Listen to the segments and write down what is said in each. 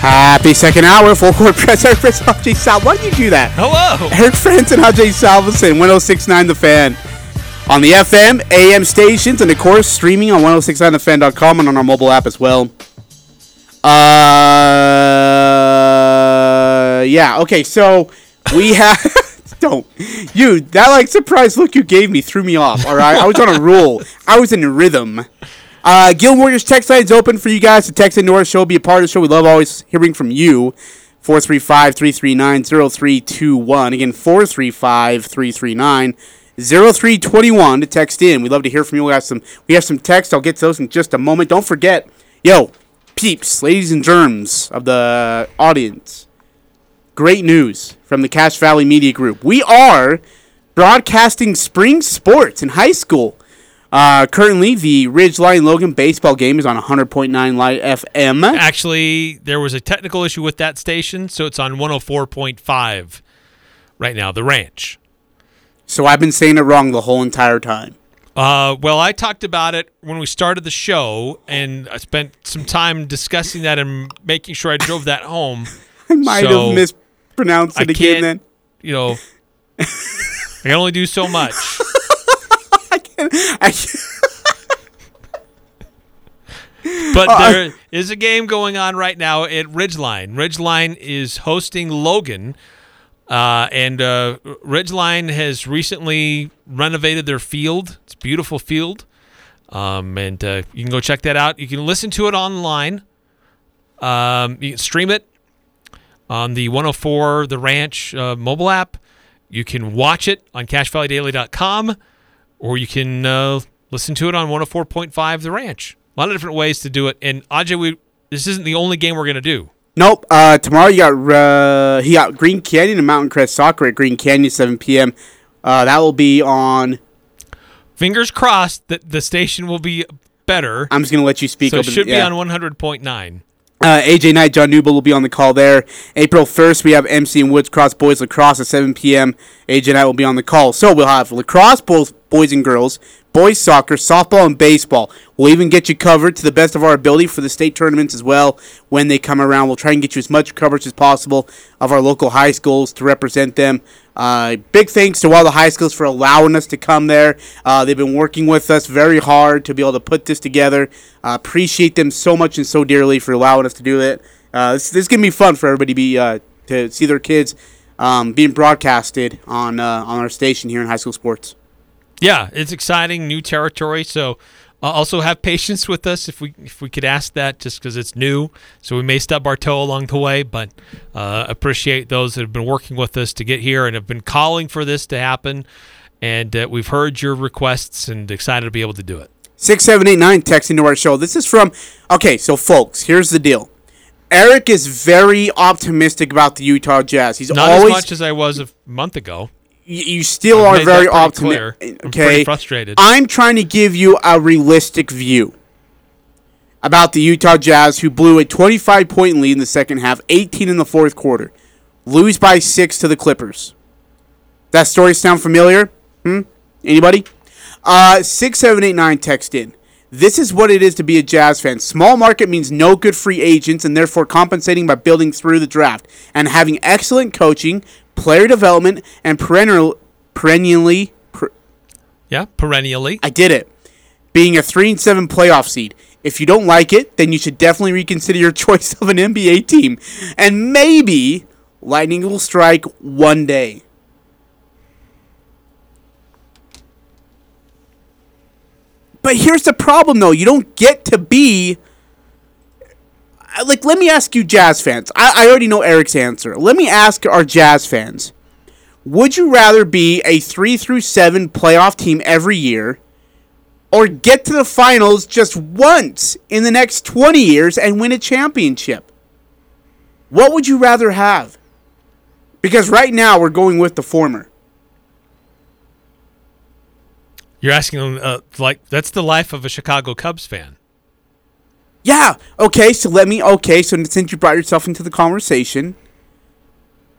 Happy second hour, full court press. Eric Press, Ajay Sal. Why did you do that? Hello. Eric Frandsen and Ajay Salvesen, 1069 The Fan. On the FM, AM stations, and of course, streaming on 1069thefan.com and on our mobile app as well. Uh, yeah, okay, so we have. Don't. You, that like surprise look you gave me threw me off, alright? I was on a roll, I was in rhythm. Uh, Guild Warriors text line is open for you guys to text into our show, be a part of the show. We love always hearing from you. 435-339-0321. Again, 435-339-0321 to text in. We'd love to hear from you. We have some we have some text. I'll get to those in just a moment. Don't forget, yo, peeps, ladies and germs of the audience. Great news from the Cache Valley Media Group. We are broadcasting spring sports in high school. Uh, currently, the Ridge Ridgeline Logan baseball game is on 100.9 Light FM. Actually, there was a technical issue with that station, so it's on 104.5 right now, the ranch. So I've been saying it wrong the whole entire time. Uh, well, I talked about it when we started the show, and I spent some time discussing that and making sure I drove that home. I might So, have mispronounced I it again can't, then. you know, I can only do so much. I, But Uh, there is a game going on right now at Ridgeline. Ridgeline is hosting Logan, uh, and uh, Ridgeline has recently renovated their field. It's a beautiful field, um, and uh, you can go check that out. You can listen to it online. Um, you can stream it on the 104 The Ranch uh, mobile app. You can watch it on CashValleyDaily.com, or you can uh, listen to it on 104.5 The Ranch. A lot of different ways to do it. And Ajay, we this isn't the only game we're gonna do. nope. Uh, tomorrow you got uh, he got Green Canyon and Mountain Crest Soccer at Green Canyon 7 p.m. Uh, that will be on. Fingers crossed that the station will be better. I'm just gonna let you speak. so it should yeah. be on 100.9. Uh, AJ Knight, John Newble will be on the call there. April 1st, we have MC and Woods Cross Boys Lacrosse at 7 p.m. AJ Knight will be on the call. So we'll have lacrosse, both boys and girls, boys soccer, softball, and baseball. We'll even get you covered to the best of our ability for the state tournaments as well when they come around. We'll try and get you as much coverage as possible of our local high schools to represent them. Uh, big thanks to all the high schools for allowing us to come there. Uh, they've been working with us very hard to be able to put this together. Uh, appreciate them so much and so dearly for allowing us to do it. Uh, this, this is gonna be fun for everybody to be uh, to see their kids um, being broadcasted on uh, on our station here in high school sports. Yeah, it's exciting, new territory. So uh, also have patience with us if we if we could ask that, just because it's new. So we may stub our toe along the way, but uh, appreciate those that have been working with us to get here and have been calling for this to happen. And uh, we've heard your requests and excited to be able to do it. Six seven eight nine texting to our show. This is from okay. So folks, here's the deal. Eric is very optimistic about the Utah Jazz. He's Not always as much as I was a month ago. You, still I've are very optimistic. Okay, frustrated. I'm trying to give you a realistic view about the Utah Jazz, who blew a 25 point lead in the second half, 18 in the fourth quarter, lose by six to the Clippers. That story sound familiar? Hmm. Anybody? Uh, six seven eight nine text in. This is what it is to be a Jazz fan. Small market means no good free agents and therefore compensating by building through the draft and having excellent coaching, player development, and perennial, perennially. Per, Yeah, perennially. I did it. Being a 3 and 7 playoff seed. If you don't like it, then you should definitely reconsider your choice of an NBA team. And maybe lightning will strike one day. But here's the problem, though. You don't get to be. uh, Like, let me ask you, Jazz fans. I, I already know Eric's answer. Let me ask our Jazz fans. Would you rather be a 3 through 7 playoff team every year or get to the finals just once in the next 20 years and win a championship? What would you rather have? Because right now we're going with the former. You're asking them, uh, like, that's the life of a Chicago Cubs fan. Yeah. Okay. So let me. Okay. So since you brought yourself into the conversation,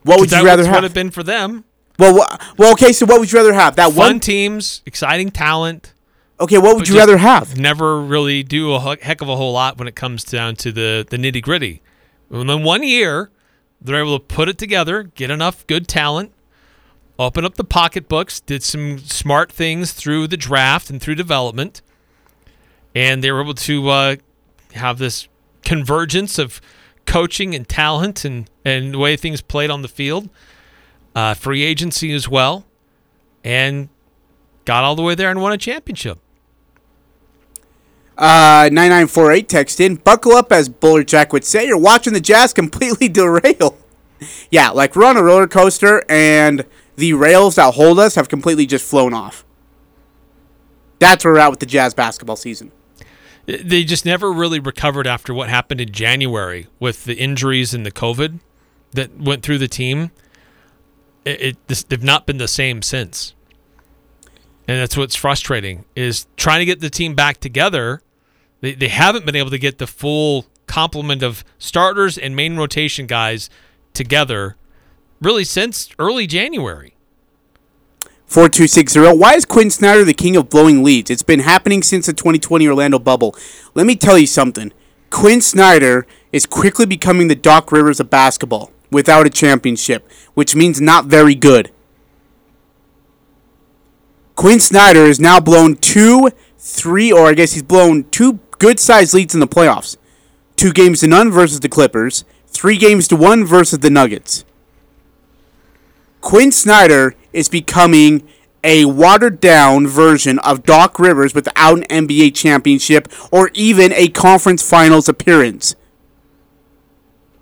what would you rather have? would have? been for them. well, wha- well. Okay. So what would you rather have? That Fun one. teams, exciting talent. Okay. What would you rather have? Never really do a heck of a whole lot when it comes down to the, the nitty gritty. And then one year, they're able to put it together, get enough good talent, open up the pocketbooks, did some smart things through the draft and through development, and they were able to uh, have this convergence of coaching and talent and, and the way things played on the field, uh, free agency as well, and got all the way there and won a championship. Uh, 9948 text in. Buckle up, as Buller Jack would say. You're watching the Jazz completely derail. yeah, like we're on a roller coaster, and the rails that hold us have completely just flown off. That's where we're at with the Jazz basketball season. They just never really recovered after what happened in January with the injuries and the COVID that went through the team. It, it this, they've not been the same since, and that's what's frustrating is trying to get the team back together. They they haven't been able to get the full complement of starters and main rotation guys together, really since early January. 4260. Why is Quinn Snyder the king of blowing leads? It's been happening since the 2020 Orlando bubble. Let me tell you something. Quinn Snyder is quickly becoming the Doc Rivers of basketball without a championship, which means not very good. Quinn Snyder has now blown two, three, or I guess he's blown two good sized leads in the playoffs. Two games to none versus the Clippers, three games to one versus the Nuggets. Quinn Snyder is becoming a watered down version of Doc Rivers without an NBA championship or even a conference finals appearance.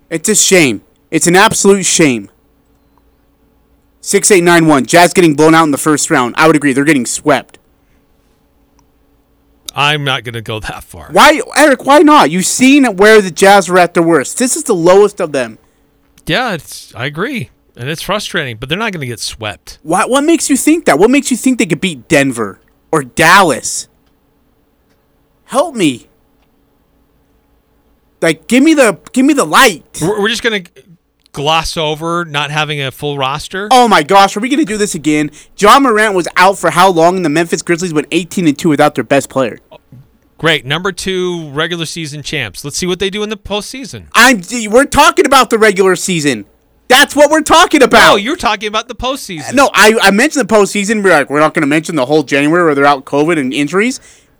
It's a shame. It's an absolute shame. 6891. Jazz getting blown out in the first round. I would agree. They're getting swept. I'm not going to go that far. Why, Eric, why not? You've seen where the Jazz were at their worst. This is the lowest of them. Yeah, it's I agree, and it's frustrating, but they're not going to get swept. Why, what makes you think that? What makes you think they could beat Denver or Dallas? Help me. Like, give me the give me the light. We're, we're just going to gloss over not having a full roster. Oh my gosh, are we gonna do this again? Ja Morant was out for how long? And the Memphis Grizzlies went 18 and two without their best player. Great, number two regular season champs. Let's see what they do in the postseason. I'm. We're talking about the regular season. That's what we're talking about. Oh, you're talking about the postseason. No, I, I mentioned the postseason. We're like, we're not going to mention the whole January where they're out COVID and injuries.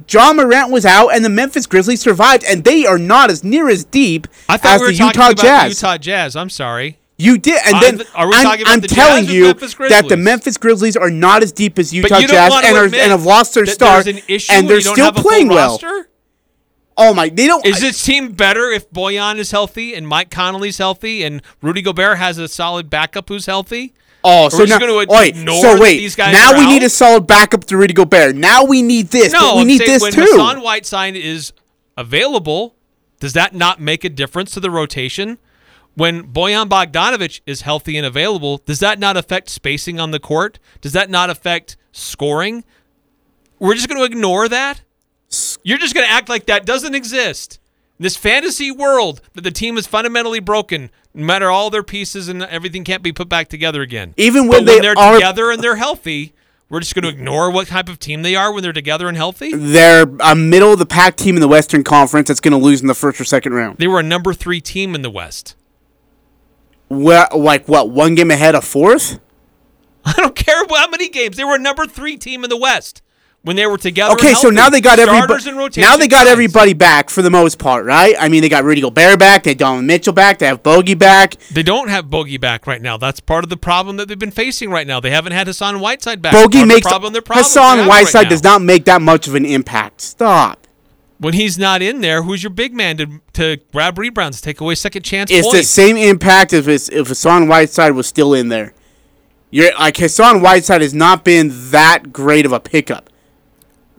Ja Morant was out, and the Memphis Grizzlies survived, and they are not as near as deep I thought as we were the talking Utah about Jazz. the Utah Jazz. I'm sorry. You did, and then are we I'm, talking about I'm the telling you that the Memphis Grizzlies are not as deep as Utah you Jazz and are and have lost their star, an and they're still have a full playing well. roster? Oh my, they don't. Is this team better if Bojan is healthy and Mike Conley's healthy and Rudy Gobert has a solid backup who's healthy? Oh, Are so now, wait, ignore so wait. these guys now we need a solid backup to Rudy Gobert. Now we need this. No, we I'm need this when too. Hassan Whiteside is available, does that not make a difference to the rotation? When Bojan Bogdanovic is healthy and available, does that not affect spacing on the court? Does that not affect scoring? We're just going to ignore that? You're just going to act like that doesn't exist. This fantasy world that the team is fundamentally broken, no matter all their pieces and everything can't be put back together again. Even But when they they're are- together and they're healthy, We're just going to ignore what type of team they are when they're together and healthy. They're a middle of the pack team in the Western Conference that's going to lose in the first or second round. They were a number three team in the West. Well, like what? One game ahead of fourth? I don't care how many games. They were a number three team in the West when they were together. Okay, so now they got everybody. Now they got guys. everybody back for the most part, right? I mean, they got Rudy Gobert back. They Donovan Mitchell back. They have Bogey back. They don't have Bogey back right now. That's part of the problem that they've been facing right now. They haven't had Hassan Whiteside back. Bogey Part of the makes problem. Their problem Hassan Whiteside right does not make that much of an impact. Stop. When he's not in there, who's your big man to to grab rebounds, take away second chance It's the same impact if it's, if Hassan Whiteside was still in there. You're like Hassan Whiteside has not been that great of a pickup.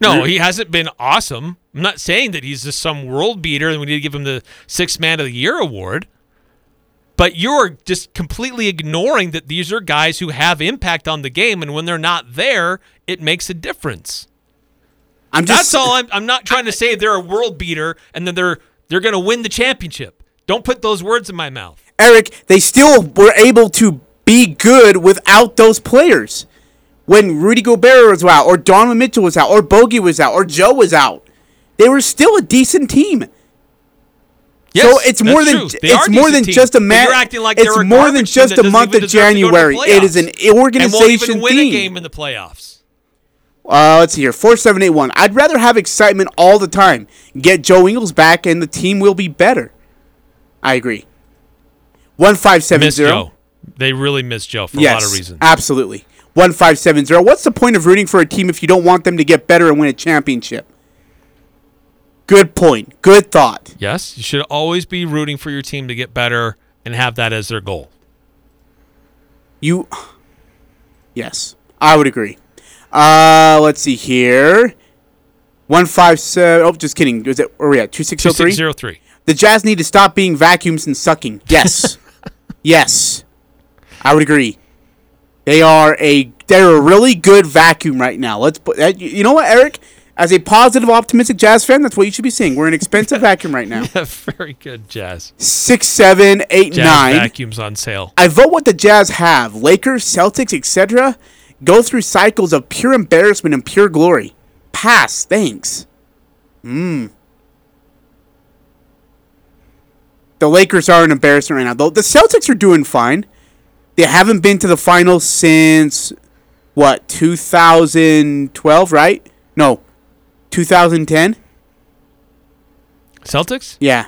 No, he hasn't been awesome. I'm not saying that he's just some world beater and we need to give him the sixth man of the year award. But you're just completely ignoring that these are guys who have impact on the game, and when they're not there, it makes a difference. I'm just That's all. I'm, I'm not trying to say they're a world beater and then they're they're going to win the championship. Don't put those words in my mouth. Eric, they still were able to be good without those players. When Rudy Gobert was out, or Donovan Mitchell was out, or Bogey was out, or Joe was out, they were still a decent team. Yes, so it's more than true. They are it's more than just a. You're acting like it's more than just a month of deserve to go to the January. It is an organization and won't even win theme. a game in the playoffs. Uh, let's see here. Four seven eight one. I'd rather have excitement all the time. Get Joe Ingles back, and the team will be better. I agree. One five seven Miss zero. Joe. They really miss Joe for Yes, a lot of reasons. absolutely. One five seven zero. What's the point of rooting for a team if you don't want them to get better and win a championship? Good point. Good thought. Yes, you should always be rooting for your team to get better and have that as their goal. You. Yes, I would agree. Uh, let's see here. One five seven. Oh, just kidding. Was it? Where are we at? Two six zero three. 2603. The Jazz need to stop being vacuums and sucking. Yes. yes. I would agree. They are a they're a really good vacuum right now. Let's put that you know what, Eric? As a positive, optimistic Jazz fan, that's what you should be seeing. We're an expensive vacuum right now. Very good, Jazz. Six, seven, eight, Jazz nine. vacuums on sale. I vote what the Jazz have. Lakers, Celtics, etc. Go through cycles of pure embarrassment and pure glory. Pass, thanks. Hmm. The Lakers are an embarrassment right now. Though the Celtics are doing fine. They haven't been to the finals since what 2012, right? No, 2010. Celtics? Yeah.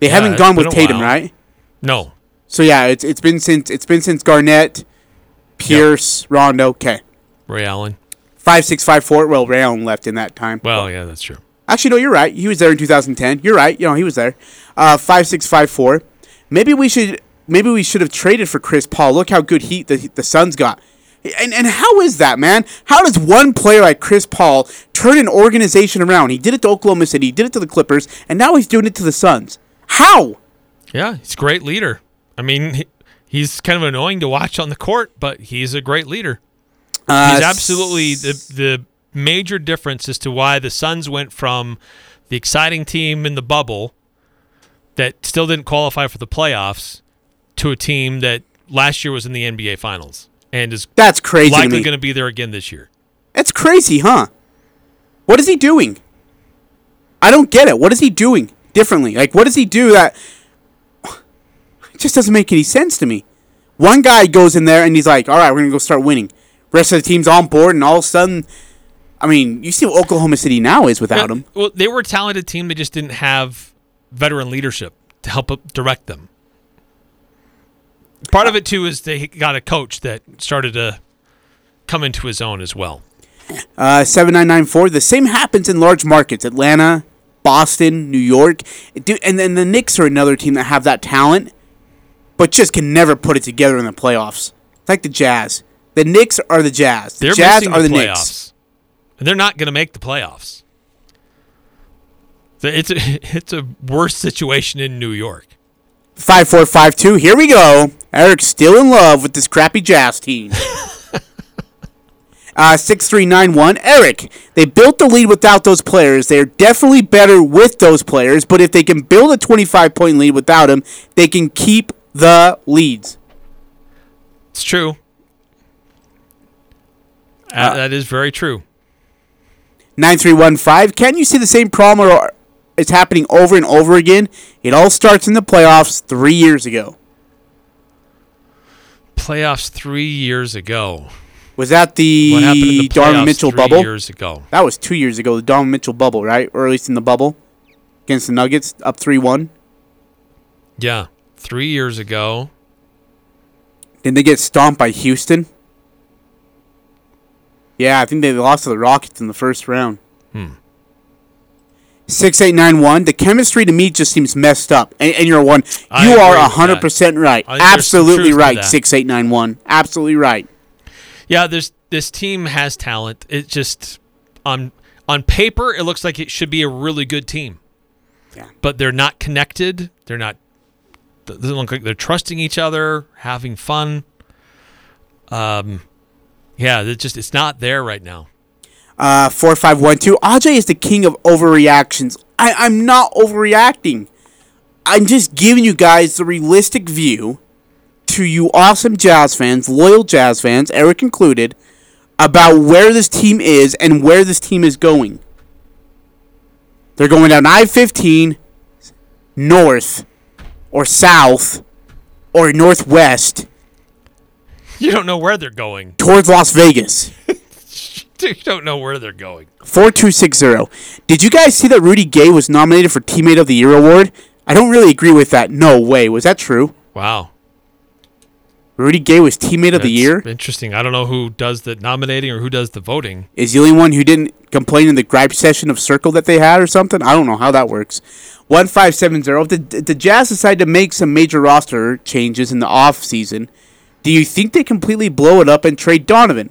They Yeah, haven't gone with Tatum, while. right? No. So yeah, it's it's been since it's been since Garnett, Pierce, Rondo. Okay, Ray Allen. five six five four. Well, Ray Allen left in that time. Well, yeah, that's true. Actually, no, you're right. He was there in 2010. You're right. You know, he was there. Uh, five six five four. Maybe we should maybe we should have traded for Chris Paul. Look how good he the the Suns got. And and how is that, man? How does one player like Chris Paul turn an organization around? He did it to Oklahoma City, he did it to the Clippers, and now he's doing it to the Suns. How? Yeah, he's a great leader. I mean, he, he's kind of annoying to watch on the court, but he's a great leader. Uh, He's absolutely the the major difference as to why the Suns went from the exciting team in the bubble that still didn't qualify for the playoffs to a team that last year was in the NBA Finals and is That's crazy likely going to be there again this year. That's crazy, huh? What is he doing? I don't get it. What is he doing differently? Like, what does he do that it just doesn't make any sense to me? One guy goes in there and he's like, all right, we're going to go start winning. Rest of the team's on board, and all of a sudden, I mean, you see what Oklahoma City now is without Yeah, him. Well, they were a talented team. They just didn't have veteran leadership to help direct them. Part of it too is they got a coach that started to come into his own as well. Uh, 7994. The same happens in large markets Atlanta, Boston, New York. And then the Knicks are another team that have that talent, but just can never put it together in the playoffs. It's like the Jazz. The Knicks are the Jazz. The They're Jazz are the, the, playoffs, Knicks. and they're not going to make the playoffs. It's a it's a worse situation in New York. 5452. Here we go. Eric's still in love with this crappy Jazz team. uh, 6391. Eric, they built the lead without those players. They are definitely better with those players, but if they can build a 25 point lead without them, they can keep the leads. It's true. Uh, that is very true. 9315. Can you see the same problem or it's happening over and over again? It all starts in the playoffs three years ago. Playoffs three years ago. Was that the What happened in the playoffs Mitchell three bubble? years ago? That was two years ago, the Donovan Mitchell bubble, right? Or at least in the bubble against the Nuggets, up 3 1. Yeah, three years ago. Didn't they get stomped by Houston? Yeah, I think they lost to the Rockets in the first round. Hmm. 6891. The chemistry to me just seems messed up. And, and you're one. I You are agree 100% right. I think there's some Absolutely right. 6891. Absolutely right. Yeah, this this team has talent. It just on on paper it looks like it should be a really good team. Yeah. But they're not connected. They're not doesn't look like they're trusting each other, having fun. Um yeah, it just it's not there right now. Uh, 4512. Ajay is the king of overreactions. I, I'm not overreacting. I'm just giving you guys the realistic view to you awesome Jazz fans, loyal Jazz fans, Eric included, about where this team is and where this team is going. They're going down I 15 north or south or northwest You don't know where they're going. towards Las Vegas. You don't know where they're going. 4260. Did you guys see that Rudy Gay was nominated for Teammate of the Year award? I don't really agree with that. No way. Was that true? Wow. Rudy Gay was Teammate of the Year? Interesting. I don't know who does the nominating or who does the voting. Is the only one who didn't complain in the gripe session of Circle that they had or something? I don't know how that works. 1570. If the, if the Jazz decide to make some major roster changes in the off season, do you think they completely blow it up and trade Donovan?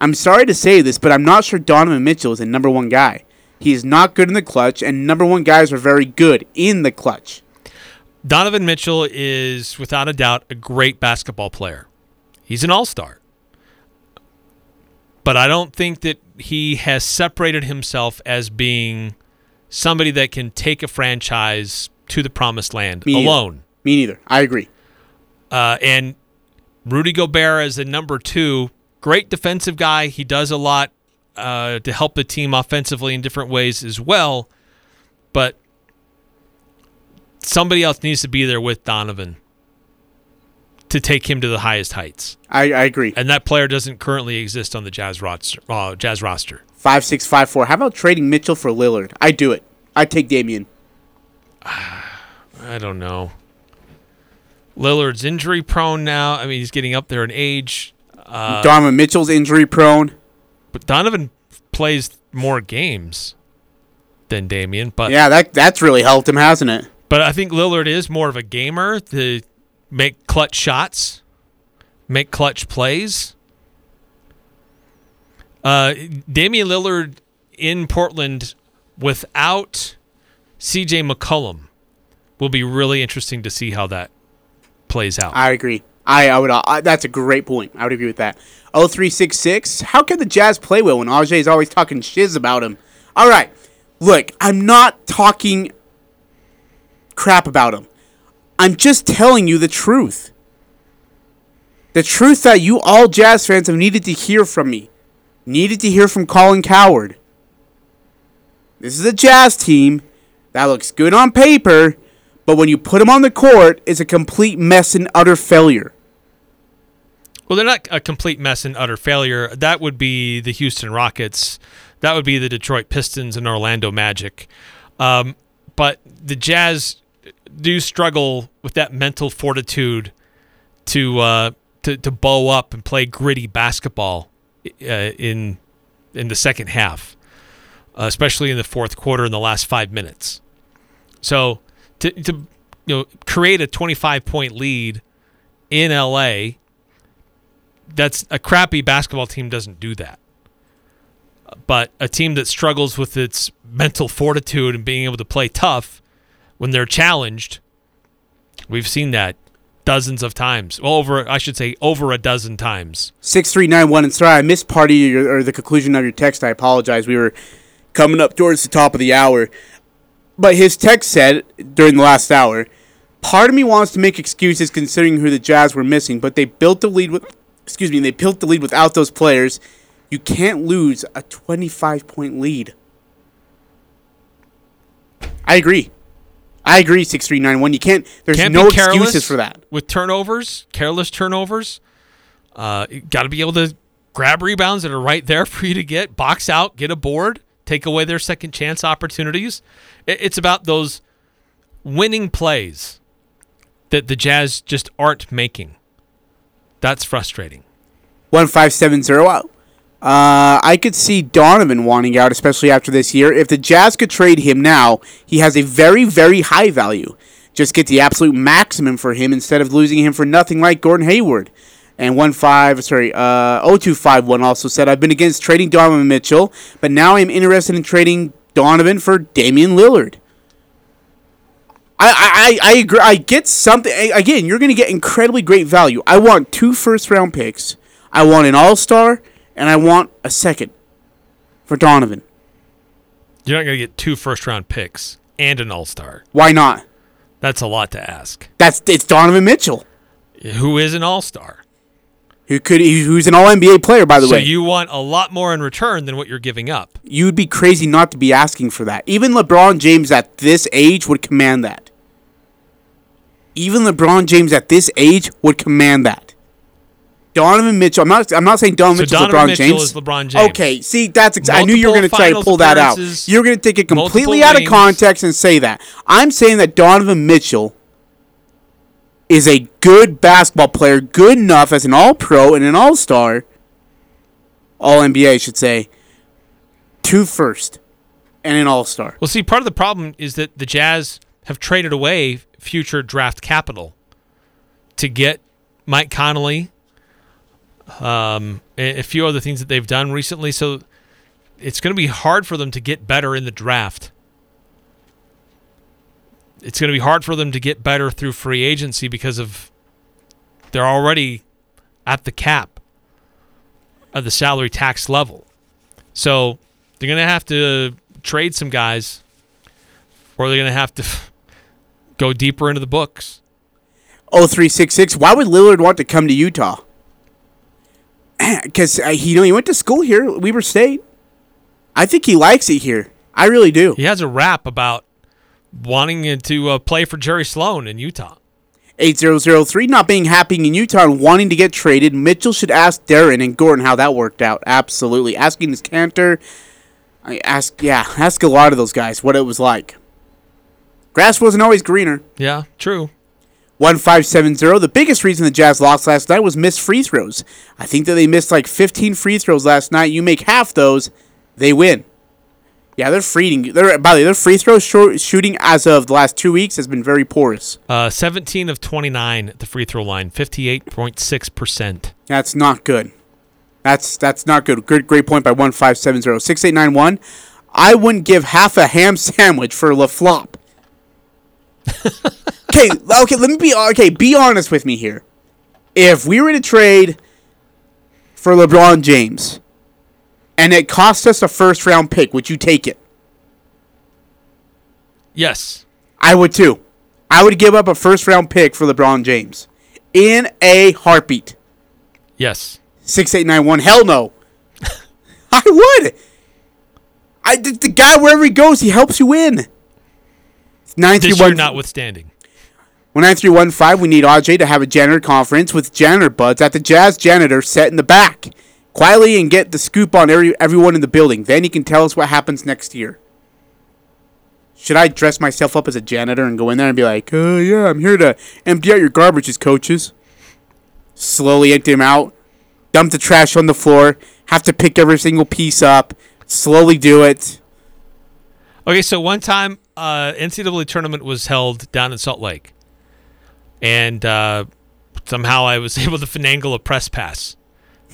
I'm sorry to say this, but I'm not sure Donovan Mitchell is a number one guy. He is not good in the clutch, and number one guys are very good in the clutch. Donovan Mitchell is without a doubt a great basketball player. He's an all-star. But I don't think that he has separated himself as being somebody that can take a franchise to the promised land Me neither. alone. Me neither. I agree. Uh, and Rudy Gobert as a number two, great defensive guy. He does a lot uh, to help the team offensively in different ways as well. But somebody else needs to be there with Donovan to take him to the highest heights. I, I agree. And that player doesn't currently exist on the Jazz roster. Uh, Jazz roster. Five six five four. How about trading Mitchell for Lillard? I do it. I take Damian. I don't know. Lillard's injury prone now. I mean, he's getting up there in age. Uh, Donovan Mitchell's injury prone. But Donovan plays more games than Damian. But Yeah, that that's really helped him, hasn't it? but I think Lillard is more of a gamer to make clutch shots, make clutch plays. Uh, Damian Lillard in Portland without C.J. McCollum will be really interesting to see how that plays out. I agree. I, I would. Uh, that's a great point. I would agree with that. Oh three six six. How can the Jazz play well when Ajay is always talking shiz about him? All right, look, I'm not talking crap about him. I'm just telling you the truth. The truth that you all Jazz fans have needed to hear from me, needed to hear from Colin Cowherd. This is a Jazz team that looks good on paper, but when you put them on the court, it's a complete mess and utter failure. Well, they're not a complete mess and utter failure. That would be the Houston Rockets. That would be the Detroit Pistons and Orlando Magic. Um, but the Jazz do struggle with that mental fortitude to uh, to to bow up and play gritty basketball uh, in in the second half, uh, especially in the fourth quarter in the last five minutes. So to to you know create a 25 point lead in LA that's a crappy basketball team doesn't do that. But a team that struggles with its mental fortitude and being able to play tough when they're challenged, we've seen that dozens of times. Well, over I should say over a dozen times. Six three nine one. And sorry, I missed part of your or the conclusion of your text. I apologize. We were coming up towards the top of the hour, but his text said during the last hour, part of me wants to make excuses considering who the Jazz were missing, but they built the lead with. Excuse me, they built the lead without those players. You can't lose a 25 point lead. I agree. I agree. Six three nine one. You can't. There's Can't no excuses for that. with turnovers, careless turnovers. Uh, got to be able to grab rebounds that are right there for you to get, box out, get a board, take away their second chance opportunities. It, it's about those winning plays that the Jazz just aren't making. That's frustrating. One five seven zero. Uh, I could see Donovan wanting out, especially after this year. If the Jazz could trade him now, he has a very, very high value. Just get the absolute maximum for him instead of losing him for nothing like Gordon Hayward. And one five, sorry, uh, 0251 also said, I've been against trading Donovan Mitchell, but now I'm interested in trading Donovan for Damian Lillard. I, I, I agree. I get something. Again, you're going to get incredibly great value. I want two first round picks. I want an all star, and I want a second for Donovan. You're not going to get two first round picks and an all star. Why not? That's a lot to ask. That's it's Donovan Mitchell, Who is an all star? who could who's an All NBA player by the So way. So you want a lot more in return than what you're giving up. You'd be crazy not to be asking for that. Even LeBron James at this age would command that. Even LeBron James at this age would command that. Donovan Mitchell. I'm not. I'm not saying Donovan So Donovan LeBron Mitchell James. is LeBron James. Okay. See, that's. Ex- I knew you were going to try to pull that out. You're going to take it completely out of context and say that. I'm saying that Donovan Mitchell is a good basketball player, good enough as an All Pro and an All Star, All NBA, I should say, two first and an All Star. Well, see, part of the problem is that the Jazz have traded away future draft capital to get Mike Conley, um, a, a few other things that they've done recently. So it's going to be hard for them to get better in the draft. It's going to be hard for them to get better through free agency because of they're already at the cap of the salary tax level. So they're going to have to trade some guys, or they're going to have to go deeper into the books. 0366. Why would Lillard want to come to Utah? Because uh, he, you know, he went to school here, Weber State. I think he likes it here. I really do. He has a rap about wanting to uh, play for Jerry Sloan in Utah. 8003 not being happy in Utah and wanting to get traded. Mitchell should ask Deron and Gordon how that worked out. Absolutely. Asking his Kanter. I ask, yeah, ask a lot of those guys what it was like. Grass wasn't always greener. Yeah, true. 1570. The biggest reason the Jazz lost last night was missed free throws. I think that they missed like 15 free throws last night. You make half those, they win. Yeah, they're freeing. They're by the way, their free throw short, shooting as of the last two weeks has been very porous. Uh, 17 of 29 at the free throw line, 58.6%. That's not good. That's that's not good. Good great point by one five seven zero six eight nine one. I wouldn't give half a ham sandwich for La Flop. okay, okay. Let me be okay. Be honest with me here. If we were to trade for LeBron James, and it cost us a first round pick, would you take it? Yes. I would too. I would give up a first round pick for LeBron James in a heartbeat. Yes. Six eight nine one. Hell no. I would. I the, the guy wherever he goes, he helps you win. Nine three This year one notwithstanding. one nine three one five. We need Aj to have a janitor conference with janitor buds at the Jazz Janitor set in the back, quietly and get the scoop on every everyone in the building. Then he can tell us what happens next year. Should I dress myself up as a janitor and go in there and be like, "Uh, yeah, I'm here to empty out your garbages, coaches." Slowly empty them out, dump the trash on the floor, have to pick every single piece up, slowly do it. Okay, so one time, uh, NCAA tournament was held down in Salt Lake, and uh, somehow I was able to finagle a press pass.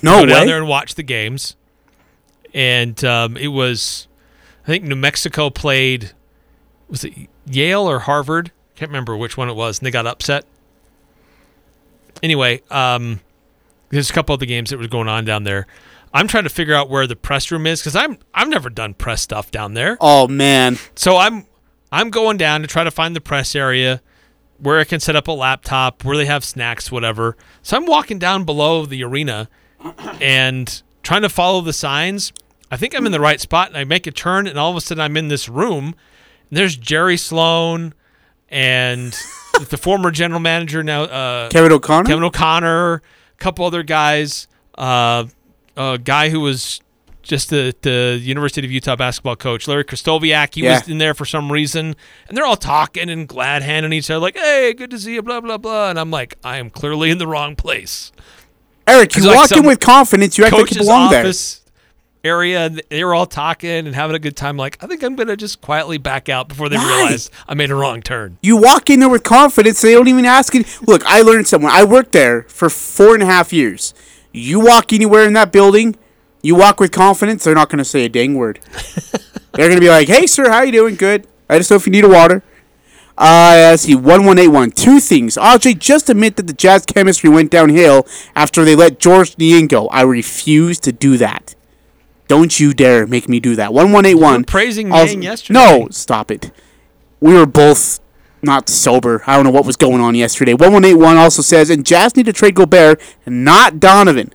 No go down way. there and watch the games, and um, it was, I think New Mexico played, was it Yale or Harvard? Can't remember which one it was, and they got upset. Anyway, um, there's a couple of the games that were going on down there. I'm trying to figure out where the press room is because I'm I've never done press stuff down there. Oh man. So I'm I'm going down to try to find the press area where I can set up a laptop, where they have snacks, whatever. So I'm walking down below the arena and trying to follow the signs. I think I'm in the right spot, and I make a turn, and all of a sudden I'm in this room. And there's Jerry Sloan and the former general manager now, uh, Kevin O'Connor. Kevin O'Connor, a couple other guys, uh, a guy who was just the, the University of Utah basketball coach, Larry Krystkowiak. He Yeah. was in there for some reason, and they're all talking and glad handing each other, like, "Hey, good to see you," blah blah blah. And I'm like, I am clearly in the wrong place. Eric, you like walk in with confidence. You act like you belong there. area, they were all talking and having a good time. Like, I think I'm gonna just quietly back out before they Right. realize I made a wrong turn. You walk in there with confidence. They don't even ask you. Look, I learned something. I worked there for four and a half years. You walk anywhere in that building, you walk with confidence. They're not going to say a dang word. they're going to be like, "Hey, sir, how you doing? Good. I just know if you need a water." Uh, let's see, one one eight one. Two things. Audrey, just admit that the Jazz chemistry went downhill after they let Georges Niang go. I refuse to do that. Don't you dare make me do that. 1181. You one. were praising Also- yesterday. No, stop it. We were both not sober. I don't know what was going on yesterday. One one eight one also says, and Jazz need to trade Gobert, not Donovan.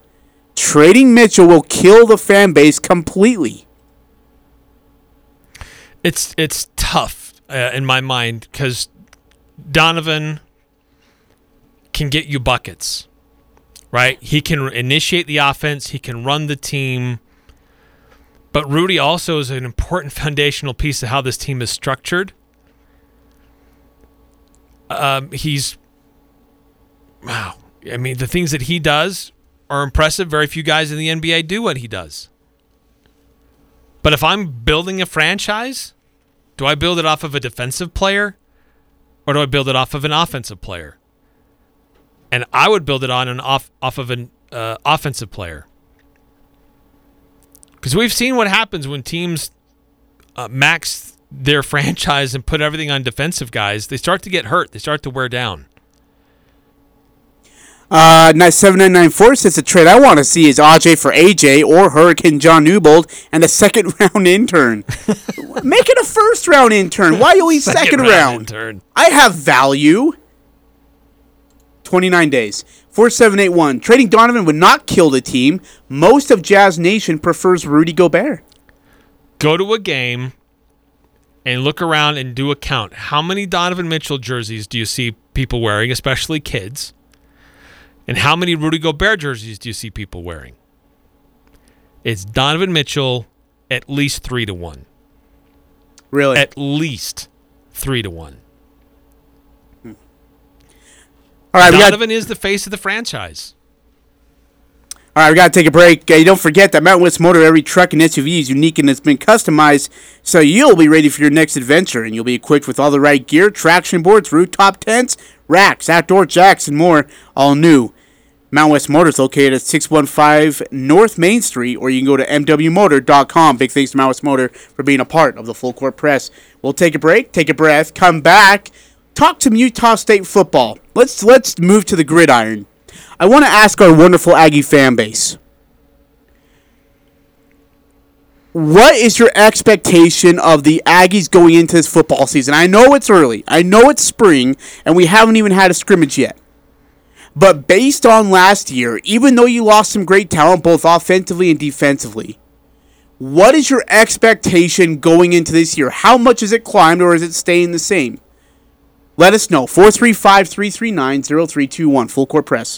Trading Mitchell will kill the fan base completely. It's it's tough uh, in my mind because Donovan can get you buckets, right? He can initiate the offense. He can run the team. But Rudy also is an important foundational piece of how this team is structured. Um, he's wow. I mean, the things that he does are impressive. Very few guys in the NBA do what he does. But if I'm building a franchise, do I build it off of a defensive player or do I build it off of an offensive player? And I would build it on an off off of an uh, offensive player. Because we've seen what happens when teams uh, max their franchise and put everything on defensive guys. They start to get hurt. They start to wear down. Uh, 7994 says the trade I want to see is AJ for AJ or Hurricane John Newbold and a second round intern. Make it a first round intern. Why you always second, round? intern. I have value. 29 days. 4781. Trading Donovan would not kill the team. Most of Jazz Nation prefers Rudy Gobert. Go to a game and look around and do a count. How many Donovan Mitchell jerseys do you see people wearing, especially kids? And how many Rudy Gobert jerseys do you see people wearing? It's Donovan Mitchell at least three to one. Really? At least three to one. All right, we got Donovan is the face of the franchise. All right, we got to take a break. Uh, don't forget that Mountain West Motor, every truck and SUV is unique and it's been customized so you'll be ready for your next adventure and you'll be equipped with all the right gear, traction boards, rooftop tents, racks, outdoor jacks, and more. All new. Mountain West Motor is located at 615 North Main Street, or you can go to MWMotor.com. Big thanks to Mount West Motor for being a part of the Full Court Press. We'll take a break, take a breath, come back, talk to Utah State football. Let's let's move to the gridiron. I want to ask our wonderful Aggie fan base. What is your expectation of the Aggies going into this football season? I know it's early. I know it's spring, and we haven't even had a scrimmage yet. But based on last year, even though you lost some great talent both offensively and defensively, what is your expectation going into this year? How much has it climbed or is it staying the same? Let us know. 435 339 0321. Full court press.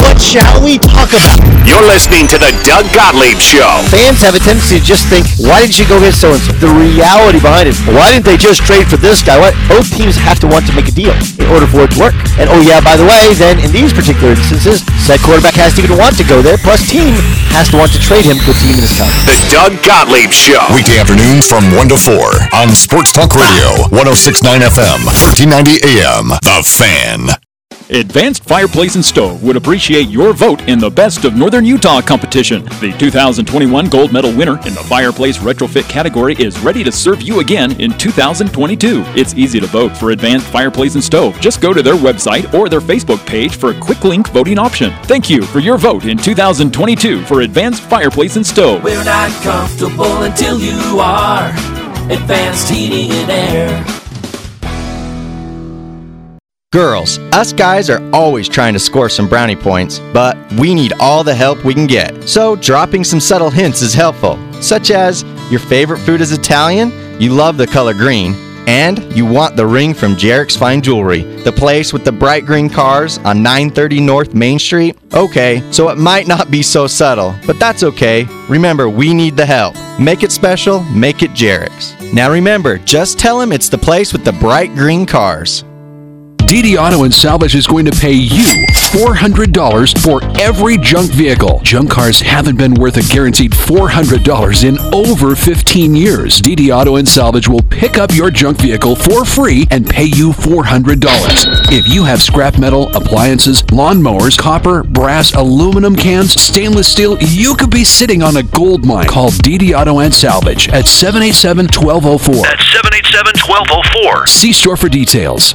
What shall we talk about? You're listening to the Doug Gottlieb Show. Fans have a tendency to just think, why didn't you go get so and so? The reality behind it, why didn't they just trade for this guy? What? Both teams have to want to make a deal in order for it to work. And oh yeah, by the way, then in these particular instances, said quarterback has to even want to go there, plus team has to want to trade him. Good team in this town. The Doug Gottlieb Show. Weekday afternoons from 1 to 4 on Sports Talk Radio, 1069 FM, 1390 AM. The Fan. Advanced Fireplace and Stove would appreciate your vote in the Best of Northern Utah competition. The 2021 gold medal winner in the fireplace retrofit category is ready to serve you again in 2022. It's easy to vote for Advanced Fireplace and Stove. Just go to their website or their Facebook page for a quick link voting option. Thank you for your vote in 2022 for Advanced Fireplace and Stove. We're not comfortable until you are. Advanced heating and air. Girls, us guys are always trying to score some brownie points, but we need all the help we can get. So, dropping some subtle hints is helpful, such as your favorite food is Italian, you love the color green, and you want the ring from Jarek's Fine Jewelry, the place with the bright green cars on 930 North Main Street. Okay, so it might not be so subtle, but that's okay. Remember, we need the help. Make it special, make it Jarek's. Now remember, just tell him it's the place with the bright green cars. DD Auto and Salvage is going to pay you $400 for every junk vehicle. Junk cars haven't been worth a guaranteed $400 in over 15 years. DD Auto and Salvage will pick up your junk vehicle for free and pay you $400. If you have scrap metal, appliances, lawnmowers, copper, brass, aluminum cans, stainless steel, you could be sitting on a gold mine. Call DD Auto and Salvage at 787 1204. That's 787 1204. See store for details.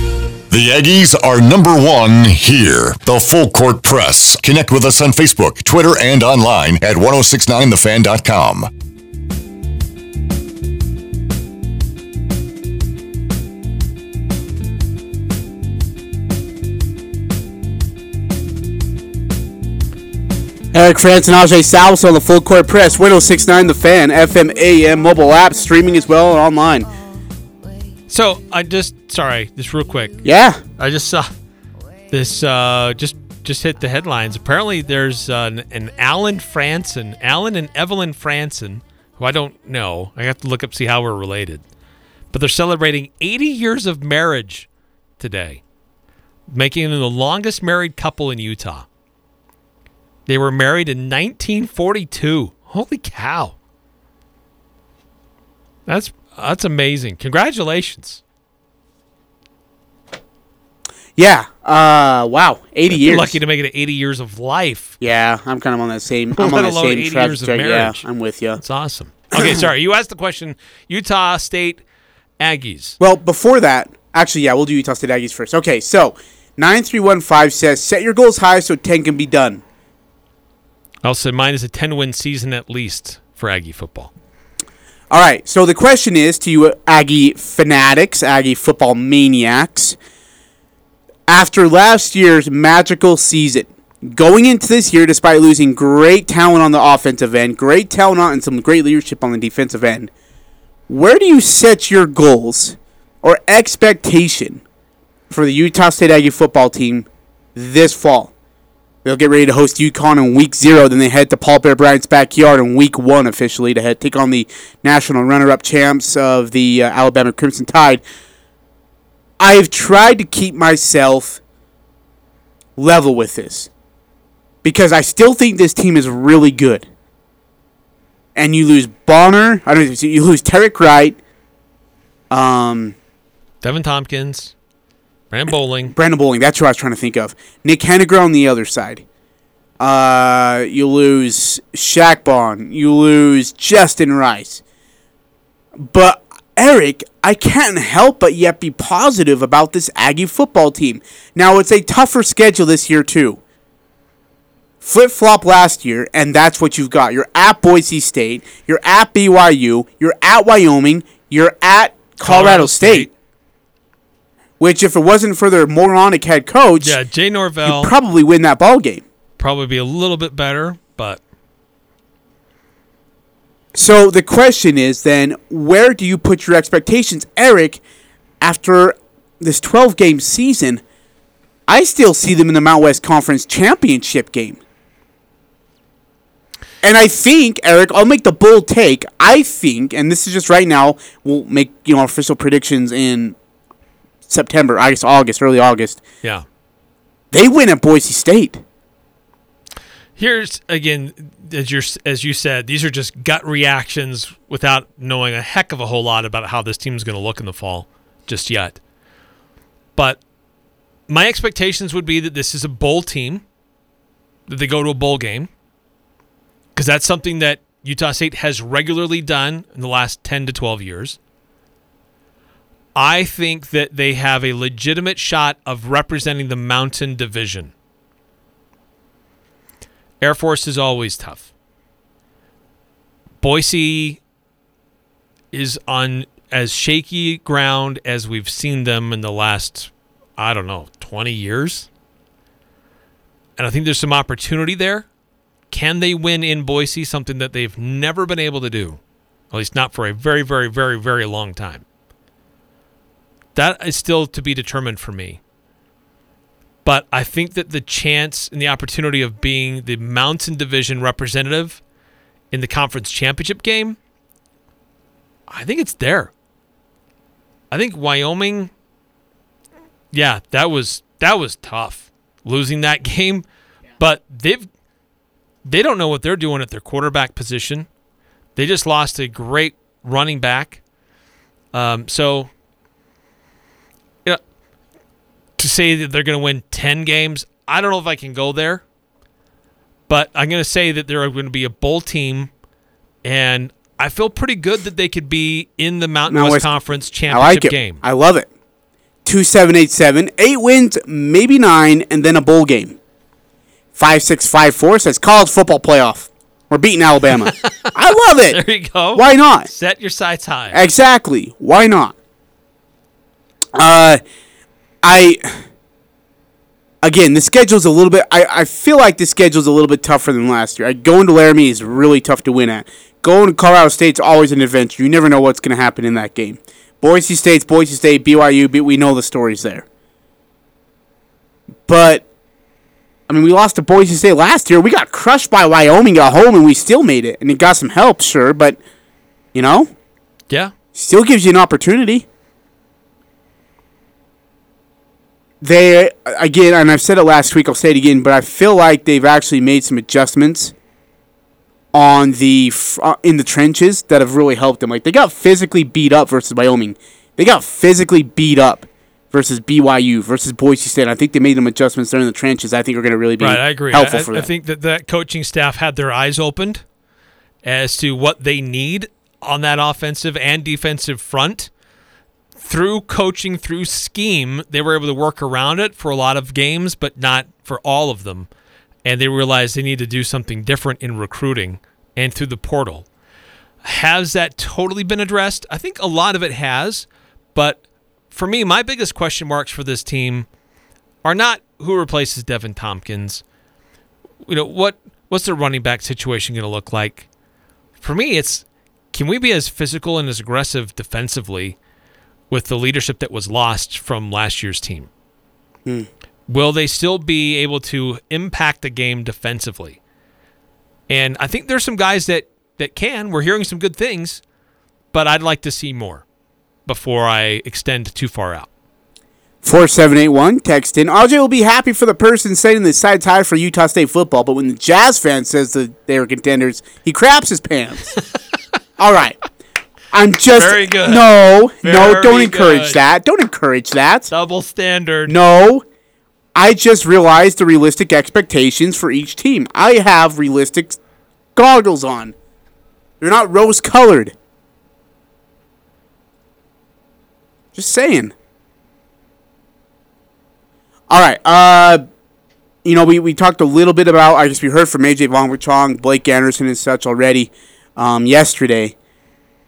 The Aggies are number one here. The Full Court Press. Connect with us on Facebook, Twitter, and online at 1069thefan.com. Eric Frandsen and Ajay Salvesen on the Full Court Press, 1069 The Fan, FM, AM, mobile app, streaming as well, and online. So I just sorry, just real quick. Yeah. I just saw this uh just just hit the headlines. Apparently there's uh, an, an Alan Frandsen, Alan and Evelyn Frandsen, who I don't know. I have to look up see how we're related. But they're celebrating 80 years of marriage today, making them the longest married couple in Utah. They were married in 1942. Holy cow. That's that's amazing. Congratulations. Yeah. Uh. Wow. 80 You're years. lucky to make it 80 years of life. Yeah, I'm kind of on that same. I'm on that same 80 track. years of marriage. Yeah, I'm with you. It's awesome. Okay, sorry. You asked the question Utah State Aggies. Well, before that, actually, yeah, we'll do Utah State Aggies first. Okay, so 9315 says set your goals high so 10 can be done. I'll say mine is a 10 win season at least for Aggie football. All right, so the question is to you Aggie fanatics, Aggie football maniacs, after last year's magical season, going into this year despite losing great talent on the offensive end, great talent and some great leadership on the defensive end, where do you set your goals or expectation for the Utah State Aggie football team this fall? They'll get ready to host UConn in week zero. Then they head to Paul Bear Bryant's backyard in week one officially to head, take on the national runner-up champs of the uh, Alabama Crimson Tide. I've tried to keep myself level with this because I still think this team is really good. And you lose Bonner, I don't know, you lose Derek Wright, um, Deven Thompkins, Brandon Bowling. Brandon Bowling, that's who I was trying to think of. Nick Heninger on the other side. Uh, you lose Shaq Bond. You lose Justin Rice. But Eric, I can't help but yet be positive about this Aggie football team. Now it's a tougher schedule this year too. Flip flop last year, and that's what you've got. You're at Boise State. You're at BYU. You're at Wyoming. You're at Colorado, Colorado State. State. Which, if it wasn't for their moronic head coach, Yeah, Jay Norvell you'd probably win that ball game. probably be a little bit better, but So the question is then, where do you put your expectations, Eric? After this 12 game season, I still see them in the Mount West Conference championship game. And I think, Eric, I'll make the bold take. I think, and this is just right now, we'll make you know official predictions in September, I guess August, early August. yeah. They win at Boise State. Here's again, as you as you said, these are just gut reactions without knowing a heck of a whole lot about how this team's going to look in the fall, just yet. But my expectations would be that this is a bowl team that they go to a bowl game because that's something that Utah State has regularly done in the last 10 to 12 years. I think that they have a legitimate shot of representing the Mountain Division. Air Force is always tough. Boise is on as shaky ground as we've seen them in the last, I don't know, 20 years. And I think there's some opportunity there. Can they win in Boise? Something that they've never been able to do, at least not for a very, very, very, very long time. That is still to be determined for me. But I think that the chance and the opportunity of being the Mountain Division representative in the conference championship game, I think it's there. I think Wyoming, yeah, that was that was tough losing that game, but they've they don't know what they're doing at their quarterback position. They just lost a great running back. Um, so you know, to say that they're going to win 10 games, I don't know if I can go there. But I'm going to say that they're going to be a bowl team, and I feel pretty good that they could be in the Mountain Now, West West- Conference I championship like it. game. I love it. Two seven eight seven, eight wins, maybe nine, and then a bowl game. Five six five four says college football playoff. We're beating Alabama. I love it. There you go. Why not? Set your sights high. Exactly. Why not? Uh, I again, the schedule's a little bit. I, I feel like the schedule's a little bit tougher than last year. I, going to Laramie is really tough to win at. Going to Colorado State's always an adventure. You never know what's going to happen in that game. Boise State's Boise State, BYU. We know the stories there. But I mean, we lost to Boise State last year. We got crushed by Wyoming at home, and we still made it. And it got some help, sure, but you know, Yeah. still gives you an opportunity. They again, and I've said it last week. I'll say it again, but I feel like they've actually made some adjustments on the uh, in the trenches that have really helped them. Like they got physically beat up versus Wyoming. They got physically beat up versus BYU versus Boise State. I think they made some adjustments there in the trenches. I think are going to really be Right, I agree. helpful I, for I them. I think that that coaching staff had their eyes opened as to what they need on that offensive and defensive front. Through coaching, through scheme, they were able to work around it for a lot of games, but not for all of them. And they realized they need to do something different in recruiting and through the portal. Has that totally been addressed? I think a lot of it has, but for me, my biggest question marks for this team are not who replaces Deven Thompkins. You know what? What's the running back situation going to look like? For me, it's can we be as physical and as aggressive defensively with the leadership that was lost from last year's team? Hmm. Will they still be able to impact the game defensively? And I think there's some guys that that can. We're hearing some good things, but I'd like to see more before I extend too far out. 4781, text in. RJ will be happy for the person saying the side's high for Utah State football, but when the Jazz fan says that they are contenders, he craps his pants. All right. I'm just. Very good. No, no, don't encourage good. that. Don't encourage that. Double standard. No. I just realized the realistic expectations for each team. I have realistic goggles on. They're not rose colored. Just saying. All right. Uh, you know, we, we talked a little bit about. I guess we heard from AJ Von Chong, Blake Anderson, and such already um, yesterday.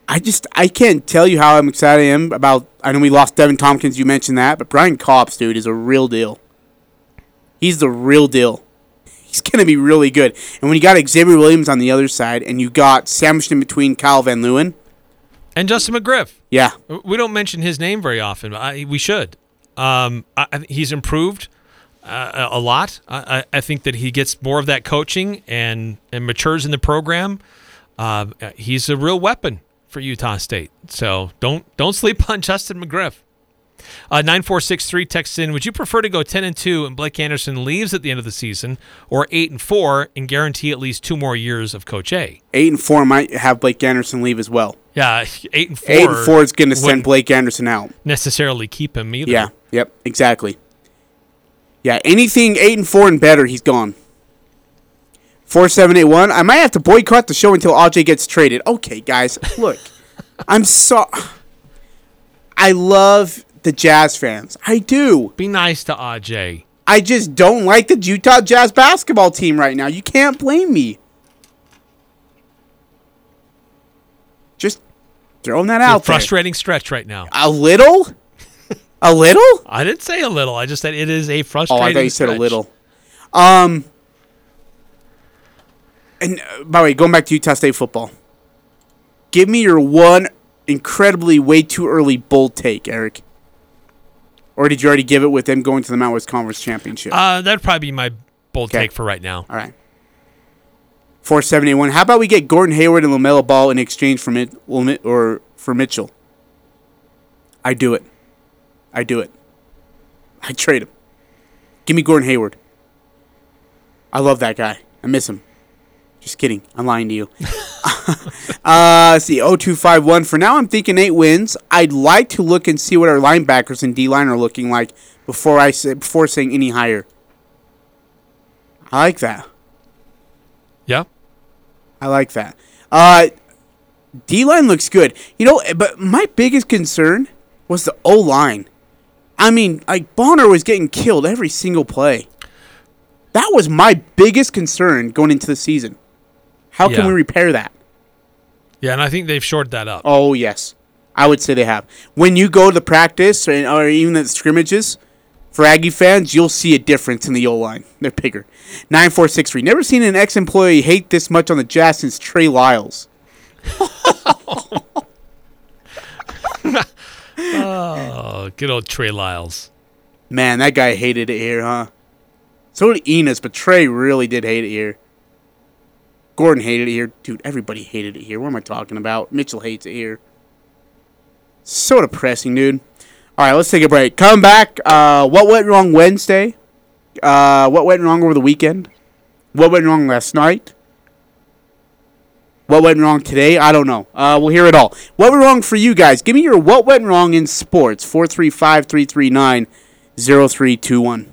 I just I can't tell you how I'm excited I am about. I know we lost Deven Thompkins. You mentioned that, but Brian Cobbs, dude, is a real deal. He's the real deal. He's gonna be really good. And when you got Xavier Williams on the other side, and you got sandwiched in between Kyle Van Leeuwen, And Justin McGriff. yeah, We don't mention his name very often, but I, we should. Um, I, he's improved uh, a lot. I, I I think that he gets more of that coaching and, and matures in the program. Uh, he's a real weapon for Utah State. So don't don't sleep on Justin McGriff. Uh, 9463 texts in, would you prefer to go 10 and 2 and Blake Anderson leaves at the end of the season or 8 and 4 and guarantee at least two more years of Coach A? eight and four might have Blake Anderson leave as well. Yeah, 8 and 4. Eight and four is gonna send Blake Anderson out. necessarily keep him either. Yeah. Yep. Exactly. Yeah. Anything eight and four and better, he's gone. 4781. I might have to boycott the show until AJ gets traded. Okay, guys, look. I'm so. I love the Jazz fans. I do. Be nice to AJ. I just don't like the Utah Jazz basketball team right now. You can't blame me. Just throwing that It's a out there. frustrating stretch right now. A little? A little? I didn't say a little. I just said it is a frustrating. Oh. I thought you said a little. Um, and uh, by the way, going back to Utah State football, give me your one incredibly way too early bold take, Eric. Or did you already give it with them going to the Mount West Conference Championship? Uh, that'd probably be my bold Okay. take for right now. All right. 471. How about we get Gordon Hayward and LaMelo Ball in exchange for Mit- or for Mitchell? I do it. I do it. I trade him. Give me Gordon Hayward. I love that guy. I miss him. Just kidding. I'm lying to you. uh, let's see. 0251. For now, I'm thinking eight wins. I'd like to look and see what our linebackers and D line are looking like before I say, before saying any higher. I like that. Yeah. I like that. Uh, D line looks good. You know, but my biggest concern was the O line. I mean, like Bonner was getting killed every single play. That was my biggest concern going into the season. How can Yeah. we repair that? Yeah, and I think they've shored that up. Oh yes, I would say they have. When you go to the practice or, or even the scrimmages for Aggie fans, you'll see a difference in the O line. They're bigger. Nine four six three. Never seen an ex employee hate this much on the Jazz since Trey Lyles. Oh, good old Trey Lyles. Man, that guy hated it here, huh? So did Enes, but Trey really did hate it here. Gordon hated it here. Dude, everybody hated it here. What am I talking about? Mitchell hates it here. So depressing, dude. All right, let's take a break. Come back. Uh, what went wrong Wednesday? Uh, what went wrong over the weekend? What went wrong last night? What went wrong today? I don't know. Uh, we'll hear it all. What went wrong for you guys? Give me your what went wrong in sports. 435 339 0321.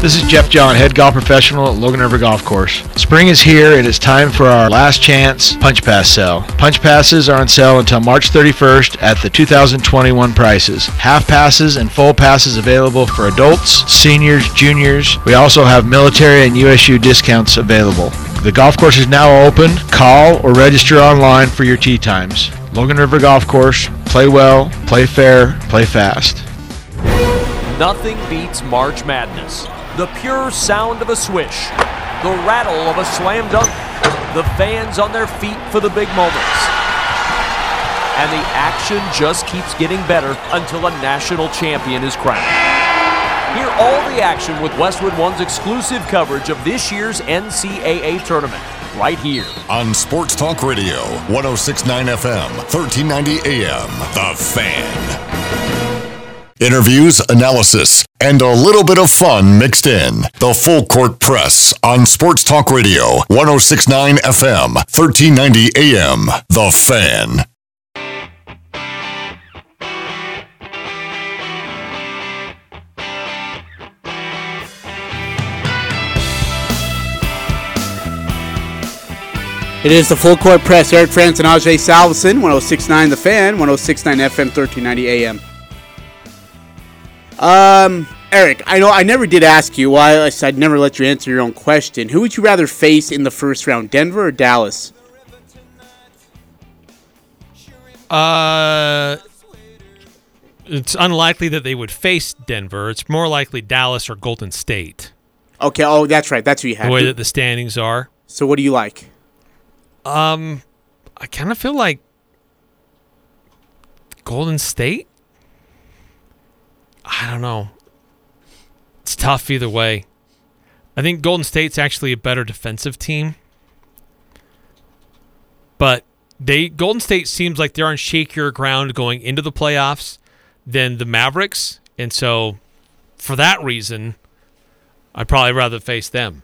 This is Jeff John, head golf professional at Logan River Golf Course. Spring is here. and It is time for our last chance punch pass sale. Punch passes are on sale until March 31st at the 2021 prices. Half passes and full passes available for adults, seniors, juniors. We also have military and USU discounts available. The golf course is now open. Call or register online for your tee times. Logan River Golf Course. Play well, play fair, play fast. Nothing beats March Madness. The pure sound of a swish, the rattle of a slam dunk, the fans on their feet for the big moments. And the action just keeps getting better until a national champion is crowned. Hear all the action with Westwood One's exclusive coverage of this year's NCAA tournament right here. On Sports Talk Radio, 1069 FM, 1390 AM. The Fan. Interviews, analysis, and a little bit of fun mixed in. The Full Court Press on Sports Talk Radio, 1069 FM, 1390 AM. The Fan. It is the full court press. Eric Frandsen and Ajay Salvesen, 1069 The Fan, 1069 FM, 1390 AM. Um, Eric, I know I never did ask you why I, I'd never let you answer your own question. Who would you rather face in the first round, Denver or Dallas? Uh, it's unlikely that they would face Denver. It's more likely Dallas or Golden State. Okay, oh, that's right. That's who you had. The way that the standings are. So what do you like? Um, I kind of feel like Golden State. I don't know. It's tough either way. I think Golden State's actually a better defensive team. But they Golden State seems like they're on shakier ground going into the playoffs than the Mavericks, and so for that reason, I'd probably rather face them.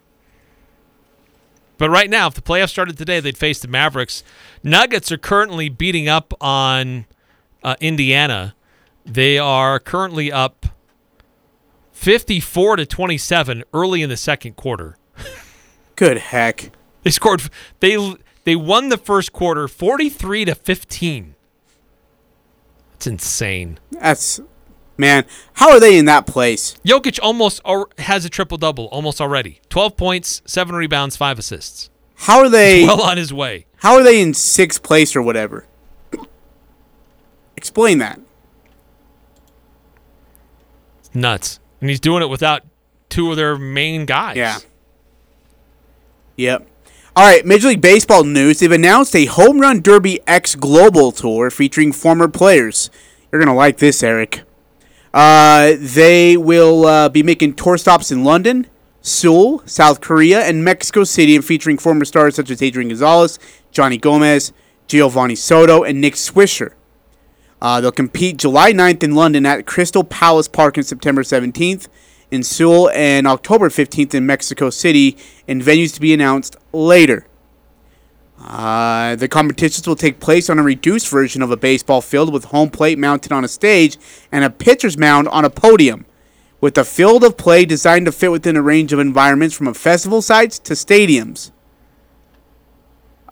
But right now, if the playoffs started today, they'd face the Mavericks. Nuggets are currently beating up on uh, Indiana. They are currently up 54 to 27 early in the second quarter. Good heck. They scored they they won the first quarter 43 to 15. That's insane. That's man, how are they in that place? Jokic almost al- has a triple double almost already. 12 points, 7 rebounds, 5 assists. How are they He's well on his way. How are they in sixth place or whatever? Explain that. Nuts. And he's doing it without two of their main guys. Yeah. Yep. All right, Major League Baseball news. They've announced a Home Run Derby X Global Tour featuring former players. You're going to like this, Eric. Uh, they will uh, be making tour stops in London, Seoul, South Korea, and Mexico City, and featuring former stars such as Adrian Gonzalez, Johnny Gomes, Geovany Soto, and Nick Swisher. Uh, they'll compete July 9th in London at Crystal Palace Park on September 17th, in Seoul, and October 15th in Mexico City, and venues to be announced later. Uh, the competitions will take place on a reduced version of a baseball field with home plate mounted on a stage and a pitcher's mound on a podium, with a field of play designed to fit within a range of environments from festival sites to stadiums.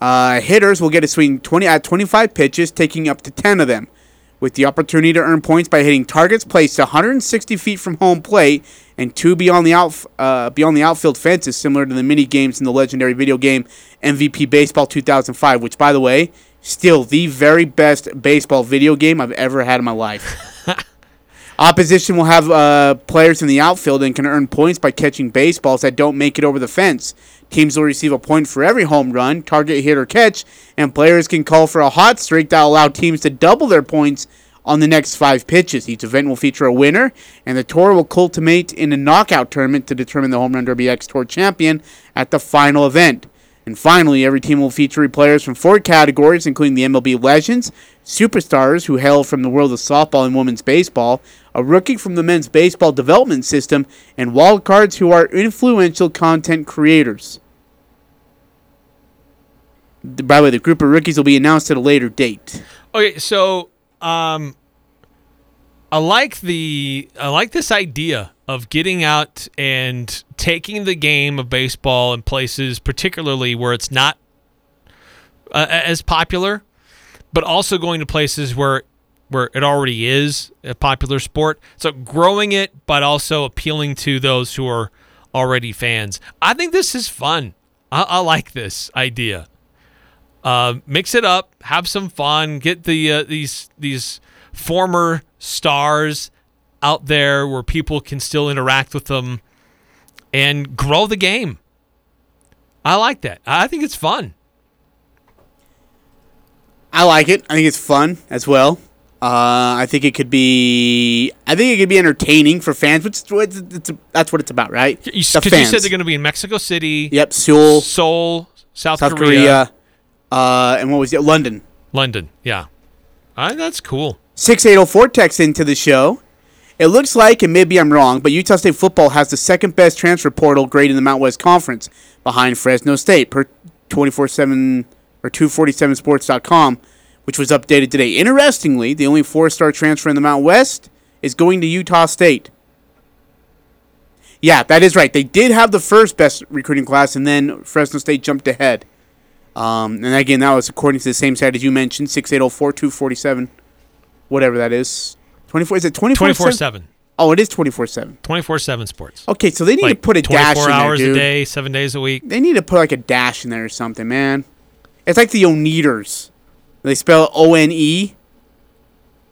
Uh, hitters will get to swing 20 at 25 pitches, taking up to 10 of them, with the opportunity to earn points by hitting targets placed 160 feet from home plate and two beyond the out uh, beyond the outfield fences, similar to the mini games in the legendary video game MVP Baseball 2005, which, by the way, still the very best baseball video game I've ever had in my life. Opposition will have uh, players in the outfield and can earn points by catching baseballs that don't make it over the fence. Teams will receive a point for every home run, target hit, or catch, and players can call for a hot streak that will allow teams to double their points on the next five pitches. Each event will feature a winner, and the tour will culminate in a knockout tournament to determine the Home Run Derby X Tour champion at the final event. And finally, every team will feature players from four categories, including the MLB Legends, superstars who hail from the world of softball and women's baseball, a rookie from the men's baseball development system, and wildcards who are influential content creators. By the way, the group of rookies will be announced at a later date. Okay, so um, I like the I like this idea of getting out and taking the game of baseball in places, particularly where it's not uh, as popular, but also going to places where where it already is a popular sport. So growing it, but also appealing to those who are already fans. I think this is fun. I, I like this idea. Uh, mix it up, have some fun, get the uh, these these former stars out there where people can still interact with them and grow the game. I like that. I think it's fun. I like it. I think it's fun as well. Uh, I think it could be. I think it could be entertaining for fans, which it's, it's, that's what it's about, right? You, you, said they're going to be in Mexico City. Yep, Seoul, Seoul, South, South Korea, Korea uh, and what was it? London. London. Yeah, I, that's cool. 6804 text into the show. It looks like, and maybe I'm wrong, but Utah State football has the second best transfer portal grade in the Mount West Conference, behind Fresno State per 24/7 or 247sports.com, which was updated today. Interestingly, the only four-star transfer in the Mount West is going to Utah State. Yeah, that is right. They did have the first best recruiting class, and then Fresno State jumped ahead. Um, and again, that was according to the same site as you mentioned, 6804 247, whatever that is. 24, is it 24 7? Oh, it is twenty four seven. 24 7 sports. Okay, so they need Like to put a dash 24 in there, hours dude. a day, seven days a week. They need to put like a dash in there or something, man. It's like the Oneders. They spell O N E,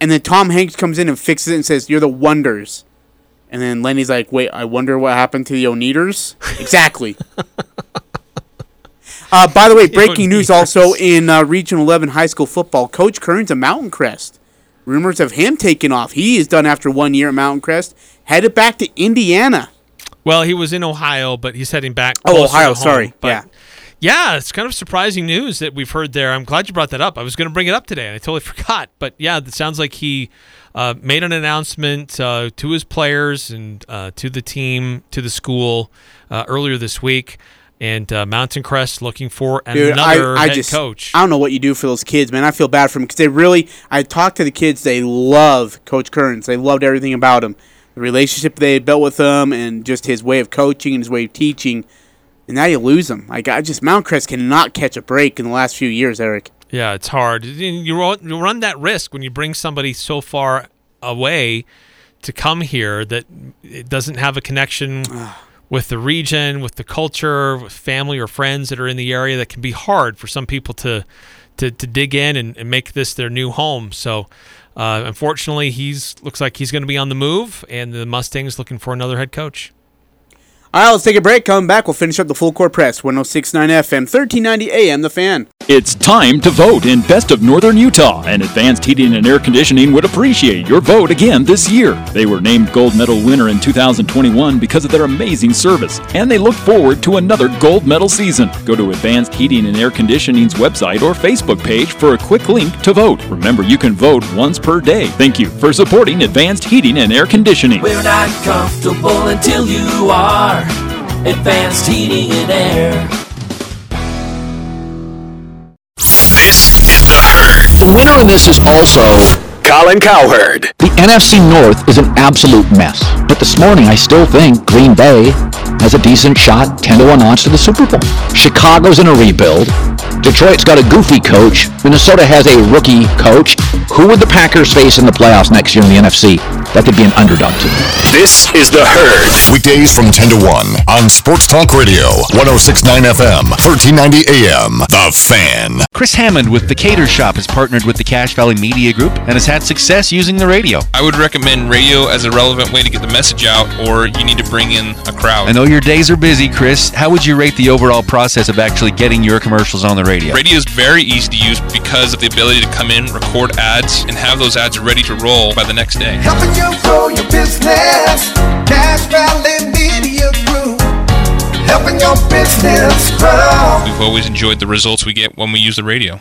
and then Tom Hanks comes in and fixes it and says, "You're the Wonders." And then Lenny's like, "Wait, I wonder what happened to the Oneders." exactly. Uh, by the way, breaking news also in uh, Regional 11 high school football. Coach Kearns a Mountain Crest. Rumors of him taking off. He is done after one year at Mountain Crest. Headed back to Indiana. Well, he was in Ohio, but he's heading back. Oh, Ohio, sorry. But Yeah. Yeah, it's kind of surprising news that we've heard there. I'm glad you brought that up. I was going to bring it up today, and I totally forgot. But yeah, it sounds like he uh, made an announcement uh, to his players and uh, to the team, to the school uh, earlier this week. And uh, Mountain Crest looking for Dude, another I, I head just, coach. I don't know what you do for those kids, man. I feel bad for them because they really. I talked to the kids. They love Coach Kearns. They loved everything about him, the relationship they built with him, and just his way of coaching and his way of teaching. And now you lose him. Like I just Mountain Crest cannot catch a break in the last few years, Eric. Yeah, it's hard. You run, you run that risk when you bring somebody so far away to come here that it doesn't have a connection with the region, with the culture, with family or friends that are in the area. That can be hard for some people to to, to dig in and, and make this their new home. So. Uh, unfortunately, he's looks like he's going to be on the move, and the Mustangs looking for another head coach. All right, let's take a break. Coming back, we'll finish up the full court press. 1069 FM, 1390 AM, The Fan. It's time to vote in Best of Northern Utah, and Advanced Heating and Air Conditioning would appreciate your vote again this year. They were named Gold Medal winner in 2021 because of their amazing service, and they look forward to another gold medal season. Go to Advanced Heating and Air Conditioning's website or Facebook page for a quick link to vote. Remember, you can vote once per day. Thank you for supporting Advanced Heating and Air Conditioning. We're not comfortable until you are. Advanced heating and air. This is the herd. The winner in this is also Colin Cowherd. The NFC North is an absolute mess, but this morning I still think Green Bay has a decent shot 10 to 1 odds to the Super Bowl. Chicago's in a rebuild. Detroit's got a goofy coach. Minnesota has a rookie coach. Who would the Packers face in the playoffs next year in the NFC? That could be an underdog team. This is The Herd. Weekdays from 10 to 1 on Sports Talk Radio, 1069 FM, 1390 AM. The Fan. Chris Hammond with the Cater Shop has partnered with the Cache Valley Media Group and has had success using the radio. I would recommend radio as a relevant way to get the message out, or you need to bring in a crowd. I know your days are busy, Chris. How would you rate the overall process of actually getting your commercials on the radio? Radio is very easy to use because of the ability to come in, record ads, and have those ads ready to roll by the next day. Helping you grow your business. Cache Valley Media Group. Helping your business grow. We've always enjoyed the results we get when we use the radio.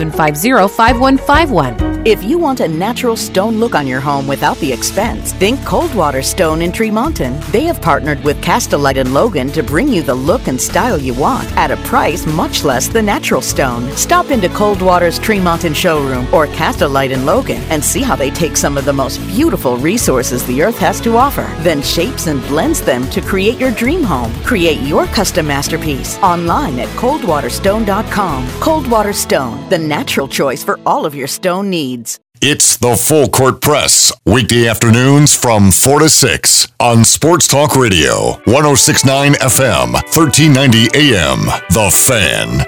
750-5151. If you want a natural stone look on your home without the expense, think Coldwater Stone in Tremonton. They have partnered with Castlelite and Logan to bring you the look and style you want at a price much less than natural stone. Stop into Coldwater's Tremonton showroom or Castlelite and Logan and see how they take some of the most beautiful resources the earth has to offer, then shapes and blends them to create your dream home. Create your custom masterpiece online at coldwaterstone.com. Coldwater Stone, the natural choice for all of your stone needs. It's the Full Court Press, weekday afternoons from 4 to 6 on Sports Talk Radio, 1069 FM, 1390 AM. The Fan.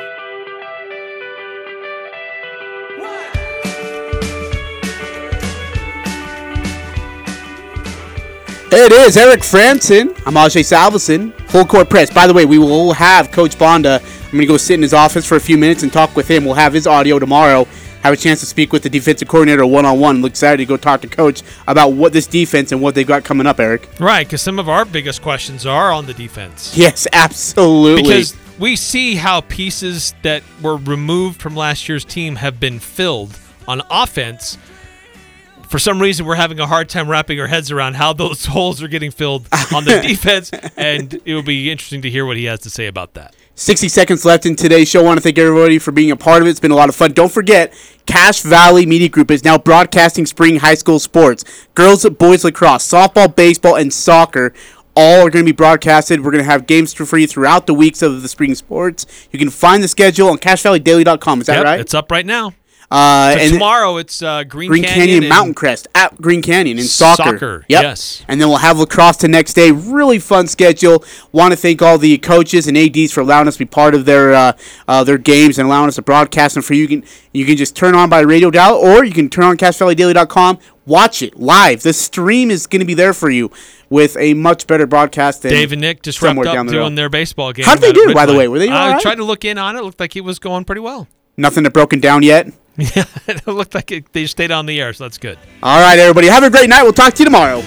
It is Eric Frandsen. I'm Ajay Salvesen. Full court press. By the way, we will have Coach Banda. I'm going to go sit in his office for a few minutes and talk with him. We'll have his audio tomorrow. Have a chance to speak with the defensive coordinator one on one. Look excited to go talk to Coach about what this defense and what they've got coming up, Eric. Right, because some of our biggest questions are on the defense. Yes, absolutely. Because we see how pieces that were removed from last year's team have been filled on offense. for some reason, we're having a hard time wrapping our heads around how those holes are getting filled on the defense, and it will be interesting to hear what he has to say about that. 60 seconds left in today's show. I want to thank everybody for being a part of it. It's been a lot of fun. Don't forget, Cache Valley Media Group is now broadcasting spring high school sports. Girls, boys lacrosse, softball, baseball, and soccer all are going to be broadcasted. We're going to have games for free throughout the weeks of the spring sports. You can find the schedule on cachevalleydaily.com. Is that Yep, right? It's up right now. Uh, So and tomorrow it's uh, Green, Green Canyon, and- Mountain Crest at Green Canyon in soccer. Soccer, Yep. yes. And then we'll have lacrosse the next day. Really fun schedule. Want to thank all the coaches and ads for allowing us to be part of their uh, uh, their games and allowing us to broadcast them for you. You can you can just turn on by radio dial or you can turn on CacheValleyDaily.com. Watch it live. The stream is going to be there for you with a much better broadcast than Dave and Nick just wrapped somewhere up down the doing road. their baseball game. How'd they do, by the way? Were they I right? tried to look in on it. Looked like it was going pretty well. Nothing that broken down yet. Yeah, it looked like it, they stayed on the air, so that's good. All right, everybody. Have a great night. We'll talk to you tomorrow.